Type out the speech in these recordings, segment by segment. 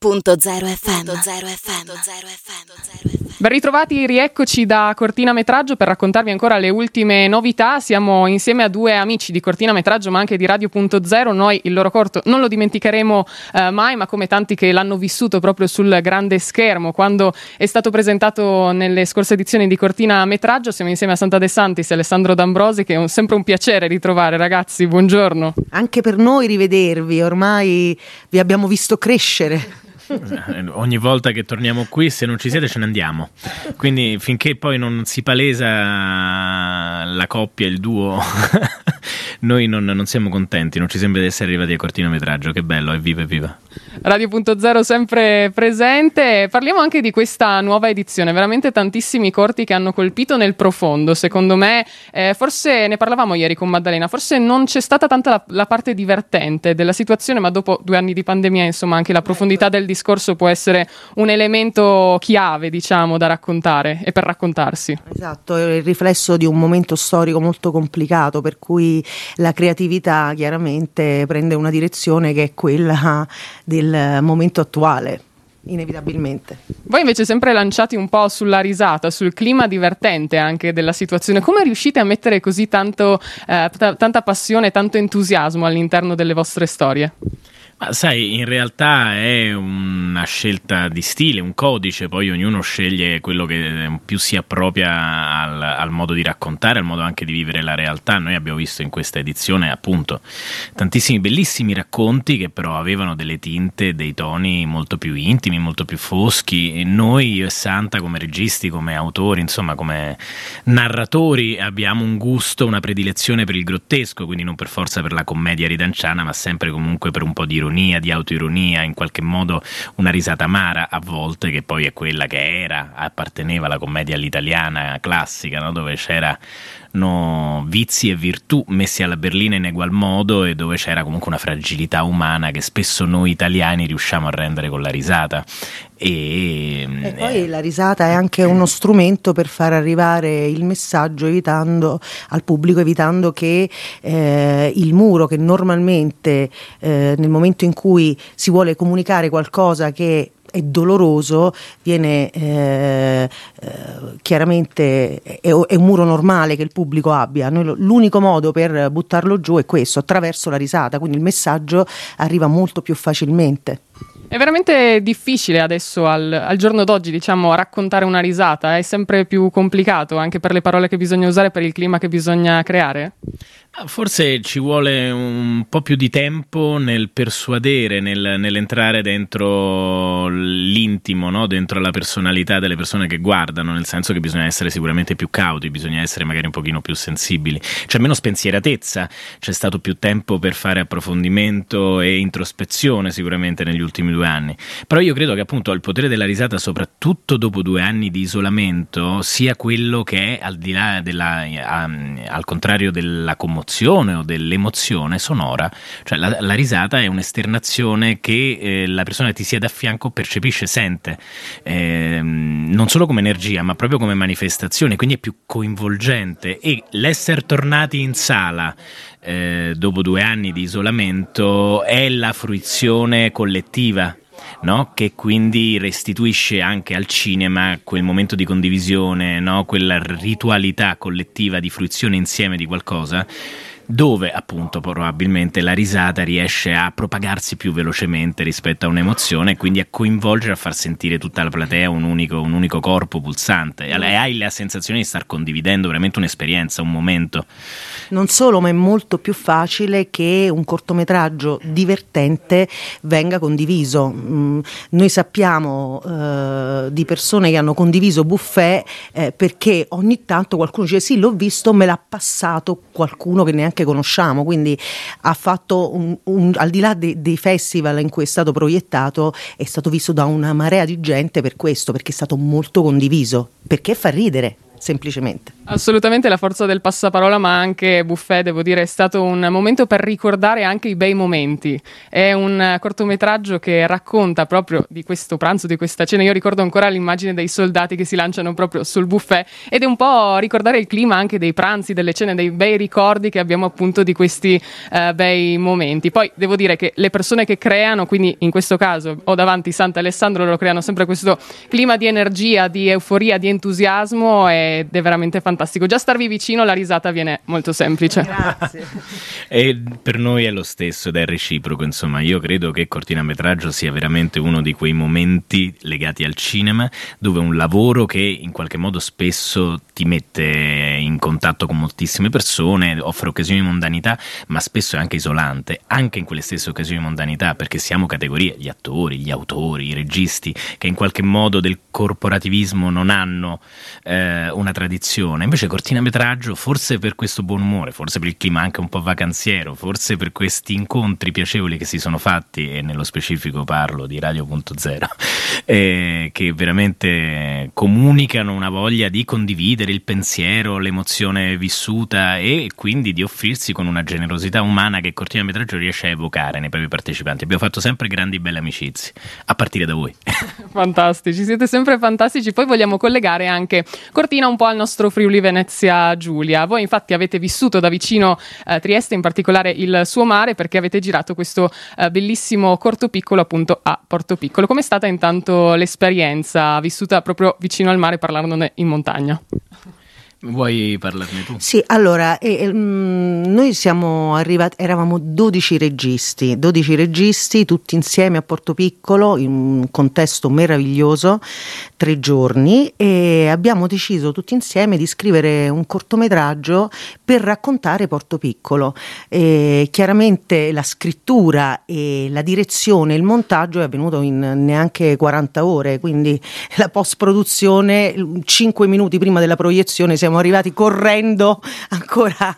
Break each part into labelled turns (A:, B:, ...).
A: Radio.0 FM. FM.
B: Ben ritrovati, rieccoci da Cortina Metraggio per raccontarvi ancora le ultime novità. Siamo insieme a due amici di Cortina Metraggio, ma anche di Radio.0. Noi il loro corto non lo dimenticheremo eh, mai, ma come tanti che l'hanno vissuto proprio sul grande schermo, quando è stato presentato nelle scorse edizioni di Cortina Metraggio, siamo insieme a Santa De Santis e Alessandro D'Ambrosi, che è un, sempre un piacere ritrovare, ragazzi. Buongiorno.
C: Anche per noi rivedervi, ormai vi abbiamo visto crescere.
D: Eh, ogni volta che torniamo qui, se non ci siete, ce ne andiamo. Quindi finché poi non si palesa la coppia, il duo, noi non, non, siamo contenti. Non ci sembra di essere arrivati a cortinometraggio. Che bello, è viva, è viva.
B: Radio.0 sempre presente. Parliamo anche di questa nuova edizione. Veramente tantissimi corti che hanno colpito nel profondo. Secondo me, eh, forse ne parlavamo ieri con Maddalena. Forse non c'è stata tanta la, la parte divertente della situazione, ma dopo due anni di pandemia, insomma, anche la profondità del discorso discorso può essere un elemento chiave, diciamo, da raccontare e per raccontarsi.
C: Esatto, è il riflesso di un momento storico molto complicato, per cui la creatività chiaramente prende una direzione che è quella del momento attuale inevitabilmente.
B: Voi invece sempre lanciati un po' sulla risata, sul clima divertente anche della situazione. Come riuscite a mettere così tanto, eh, t- tanta passione, tanto entusiasmo all'interno delle vostre storie?
D: Ma sai, in realtà è una scelta di stile, un codice, poi ognuno sceglie quello che più si appropria al, al, modo di raccontare, al modo anche di vivere la realtà. Noi abbiamo visto in questa edizione appunto tantissimi bellissimi racconti che però avevano delle tinte, dei toni molto più intimi, molto più foschi e noi, io e Santa, come registi, come autori, insomma come narratori, abbiamo un gusto, una predilezione per il grottesco, quindi non per forza per la commedia ridanciana, ma sempre comunque per un po' di ironia di autoironia, in qualche modo una risata amara a volte, che poi è quella che era, apparteneva alla commedia all'italiana classica, no? dove c'era no, vizi e virtù messi alla berlina in egual modo e dove c'era comunque una fragilità umana che spesso noi italiani riusciamo a rendere con la risata.
C: E, e poi eh, la risata è anche uno strumento per far arrivare il messaggio evitando, al pubblico, evitando che eh, il muro che normalmente eh, nel momento in cui si vuole comunicare qualcosa che è doloroso, viene eh, eh, chiaramente è, è, un muro normale che il pubblico abbia. Noi, l'unico modo per buttarlo giù è questo, attraverso la risata, quindi il messaggio arriva molto più facilmente.
B: È veramente difficile adesso, al, al, giorno d'oggi, diciamo, raccontare una risata, è sempre più complicato anche per le parole che bisogna usare, per il clima che bisogna creare?
D: Ah, forse ci vuole un po' più di tempo nel persuadere, nel, nell'entrare dentro l'intimo, no? dentro la personalità delle persone che guardano, nel senso che bisogna essere sicuramente più cauti, bisogna essere magari un pochino più sensibili. C'è meno spensieratezza, c'è stato più tempo per fare approfondimento e introspezione sicuramente negli ultimi due anni. Però io credo che appunto il potere della risata, soprattutto dopo due anni di isolamento, sia quello che è al di là della, al contrario della commozione o dell'emozione sonora, cioè la, la risata è un'esternazione che eh, la persona che ti siede a fianco percepisce, sente, eh, non solo come energia ma proprio come manifestazione, quindi è più coinvolgente e l'essere tornati in sala eh, dopo due anni di isolamento è la fruizione collettiva no? che quindi restituisce anche al cinema quel momento di condivisione, no? quella ritualità collettiva di fruizione insieme di qualcosa dove appunto probabilmente la risata riesce a propagarsi più velocemente rispetto a un'emozione e quindi a coinvolgere, a far sentire tutta la platea un unico, un unico corpo pulsante e hai la sensazione di star condividendo veramente un'esperienza, un momento.
C: Non solo, ma è molto più facile che un cortometraggio divertente venga condiviso. Mm, noi sappiamo eh, di persone che hanno condiviso buffet eh, perché ogni tanto qualcuno dice sì, l'ho visto, me l'ha passato qualcuno che neanche conosciamo, quindi ha fatto un, un, al di là de, dei festival in cui è stato proiettato, è stato visto da una marea di gente per questo, perché è stato molto condiviso, perché fa ridere semplicemente.
B: Assolutamente la forza del passaparola, ma anche Buffet, devo dire, è stato un momento per ricordare anche i bei momenti. È un cortometraggio che racconta proprio di questo pranzo, di questa cena. Io ricordo ancora l'immagine dei soldati che si lanciano proprio sul buffet ed è un po' ricordare il clima anche dei pranzi, delle cene, dei bei ricordi che abbiamo appunto di questi uh, bei momenti. Poi devo dire che le persone che creano, quindi in questo caso ho davanti Sant'Alessandro, loro creano sempre questo clima di energia, di euforia, di entusiasmo e ed è veramente fantastico. Già starvi vicino la risata viene molto semplice.
C: Grazie.
D: e per noi è lo stesso ed è reciproco, insomma, io credo che cortinametraggio sia veramente uno di quei momenti legati al cinema dove un lavoro che in qualche modo spesso ti mette in contatto con moltissime persone, offre occasioni di mondanità, ma spesso è anche isolante, anche in quelle stesse occasioni di mondanità, perché siamo categorie, gli attori, gli autori, i registi, che in qualche modo del corporativismo non hanno eh, una tradizione. Invece cortinametraggio, forse per questo buon umore, forse per il clima anche un po' vacanziero, forse per questi incontri piacevoli che si sono fatti, e nello specifico parlo di Radio.0, eh, che veramente comunicano una voglia di condividere il pensiero, l'emozione vissuta e quindi di offrirsi con una generosità umana che cortinametraggio riesce a evocare nei propri partecipanti. Abbiamo fatto sempre grandi belle amicizie, a partire da voi.
B: Fantastici, siete sempre fantastici. Poi vogliamo collegare anche Cortina un po' al nostro Friuli Venezia Giulia. Voi infatti avete vissuto da vicino eh, Trieste, in particolare il suo mare, perché avete girato questo eh, bellissimo corto piccolo appunto a Porto Piccolo. Com'è stata intanto l'esperienza vissuta proprio vicino al mare parlandone in montagna?
D: Vuoi parlarne tu?
C: Sì, allora, eh, noi siamo arrivati, eravamo 12 registi, 12 registi tutti insieme a Porto Piccolo in un contesto meraviglioso, tre giorni e abbiamo deciso tutti insieme di scrivere un cortometraggio per raccontare Porto Piccolo. E chiaramente la scrittura e la direzione, il montaggio è avvenuto in neanche 40 ore, quindi la post produzione 5 minuti prima della proiezione siamo siamo arrivati correndo, ancora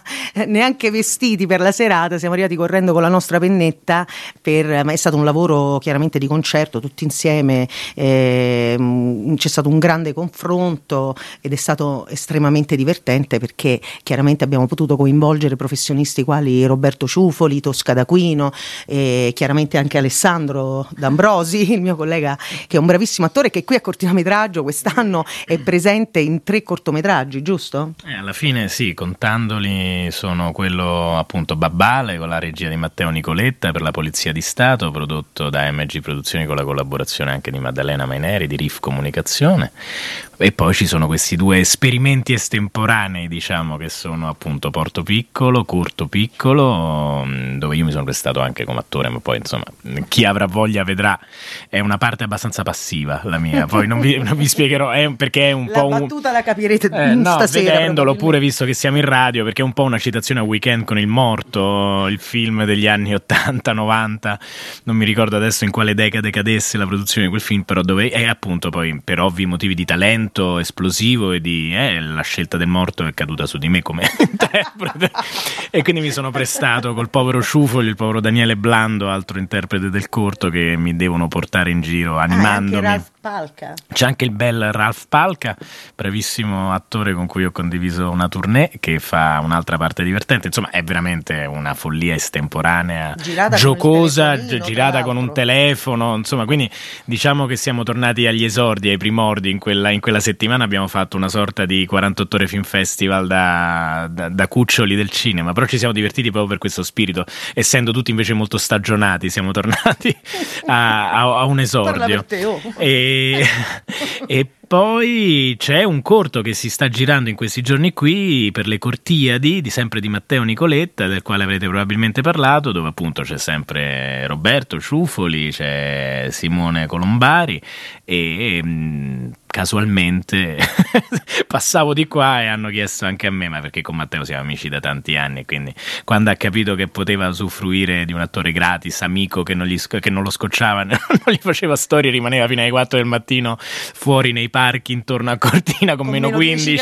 C: neanche vestiti per la serata, siamo arrivati correndo con la nostra pennetta, per, ma è stato un lavoro chiaramente di concerto, tutti insieme, eh, c'è stato un grande confronto ed è stato estremamente divertente perché chiaramente abbiamo potuto coinvolgere professionisti quali Roberto Ciufoli, Tosca d'Aquino, e chiaramente anche Alessandro D'Ambrosi, il mio collega che è un bravissimo attore che qui a Cortinametraggio quest'anno è presente in tre cortometraggi, giusto? Giusto?
D: Eh, alla fine sì, contandoli sono quello appunto Babbale con la regia di Matteo Nicoletta per la Polizia di Stato, prodotto da MG Produzioni con la collaborazione anche di Maddalena Maineri di RIF Comunicazione. E poi ci sono questi due esperimenti estemporanei, diciamo, che sono appunto Porto Piccolo, Curto Piccolo, mm, dove io mi sono prestato anche come attore, ma poi insomma chi avrà voglia vedrà. È una parte abbastanza passiva la mia, poi non vi, non vi spiegherò, è perché è un
C: la
D: po'
C: un... La battuta la capirete
D: eh,
C: no,
D: Vedendolo pure visto che siamo in radio, perché è un po' una citazione a Weekend con il morto, il film degli anni 80-90, non mi ricordo adesso in quale decade cadesse la produzione di quel film, però dove è appunto poi per ovvi motivi di talento esplosivo e di eh, la scelta del morto è caduta su di me come interprete e quindi mi sono prestato col povero Ciufoli, il povero Daniele Blando, altro interprete del corto che mi devono portare in giro animandomi.
C: Ah, Palca.
D: C'è anche il bel Ralph Palca, bravissimo attore con cui ho condiviso una tournée che fa un'altra parte divertente. Insomma, è veramente una follia estemporanea,
C: girata
D: giocosa,
C: con
D: girata con un telefono. Insomma, quindi diciamo che siamo tornati agli esordi, ai primordi in quella, in quella settimana. Abbiamo fatto una sorta di 48 ore film festival da, da, da cuccioli del cinema, però ci siamo divertiti proprio per questo spirito, essendo tutti invece molto stagionati. Siamo tornati a, a, a un esordio.
C: Oh.
D: E, e, poi c'è un corto che si sta girando in questi giorni qui per le Cortiadi, di sempre di Matteo Nicoletta, del quale avrete probabilmente parlato, dove appunto c'è sempre Roberto Ciufoli, c'è Simone Colombari e mm, casualmente passavo di qua e hanno chiesto anche a me, ma perché con Matteo siamo amici da tanti anni, quindi quando ha capito che poteva usufruire di un attore gratis, amico che non, gli, che non lo scocciava, non gli faceva storie, rimaneva fino alle 4 del mattino fuori nei parchi intorno a Cortina con, con meno 15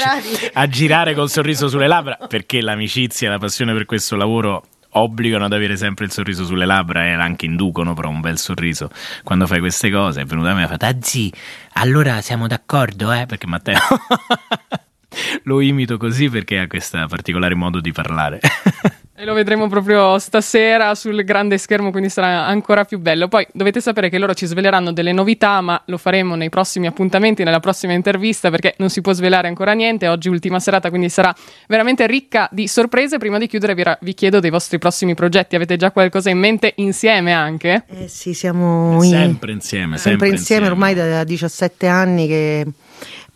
D: a girare col sorriso sulle labbra, perché l'amicizia e la passione per questo lavoro obbligano ad avere sempre il sorriso sulle labbra e anche inducono però un bel sorriso quando fai queste cose. È venuta a me e ha fatto, ah zì, allora siamo d'accordo, eh? Perché Matteo... lo imito così perché ha questo particolare modo di parlare.
B: E lo vedremo proprio stasera sul grande schermo, quindi sarà ancora più bello. Poi dovete sapere che loro ci sveleranno delle novità, ma lo faremo nei prossimi appuntamenti, nella prossima intervista, perché non si può svelare ancora niente. Oggi ultima serata, quindi sarà veramente ricca di sorprese. Prima di chiudere vi, ra- vi chiedo dei vostri prossimi progetti. Avete già qualcosa in mente insieme anche?
C: Eh sì, siamo
D: sempre insieme.
C: Sempre, sempre insieme, insieme, ormai da 17 anni che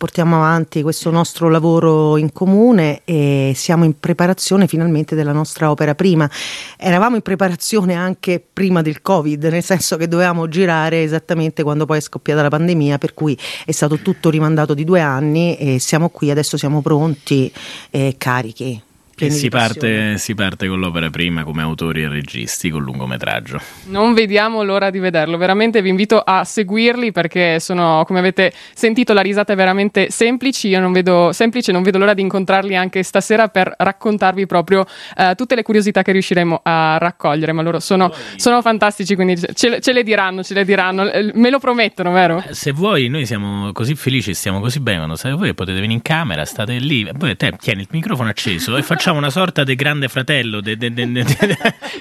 C: portiamo avanti questo nostro lavoro in comune e siamo in preparazione finalmente della nostra opera prima. Eravamo in preparazione anche prima del Covid, nel senso che dovevamo girare esattamente quando poi è scoppiata la pandemia, per cui è stato tutto rimandato di due anni e siamo qui, adesso siamo pronti e carichi.
D: E si parte, si parte, con l'opera prima come autori e registi con lungometraggio.
B: Non vediamo l'ora di vederlo, veramente vi invito a seguirli perché sono, come avete sentito, la risata è veramente semplice. Io non vedo, semplice, non vedo l'ora di incontrarli anche stasera per raccontarvi proprio eh, tutte le curiosità che riusciremo a raccogliere. Ma loro sono, sono fantastici, quindi ce, ce, le diranno, ce le diranno, me lo promettono, vero?
D: Eh, se vuoi, noi siamo così felici, stiamo così bene quando state voi, potete venire in camera, state lì, poi te tieni il microfono acceso e facciamo una sorta di grande fratello. De, de, de,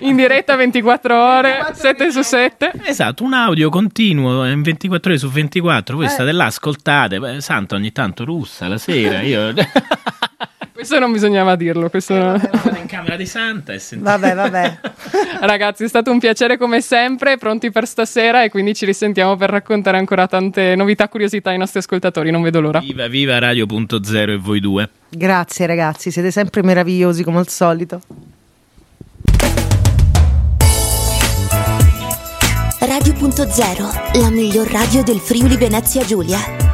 B: in diretta 24 ore, 7 su 7.
D: Esatto, un audio continuo in 24 ore su 24. Voi eh. state là, ascoltate. Santo ogni tanto russa la sera. Io...
B: Questo non bisognava dirlo. Questo...
D: Eh, vado in camera di Santa e sentite.
C: Vabbè, vabbè.
B: Ragazzi, è stato un piacere come sempre. Pronti per stasera e quindi ci risentiamo per raccontare ancora tante novità, curiosità ai nostri ascoltatori. Non vedo l'ora.
D: Viva, viva Radio.0 e voi due.
C: Grazie, ragazzi. Siete sempre meravigliosi come al solito.
A: Radio.0, la miglior radio del Friuli Venezia Giulia.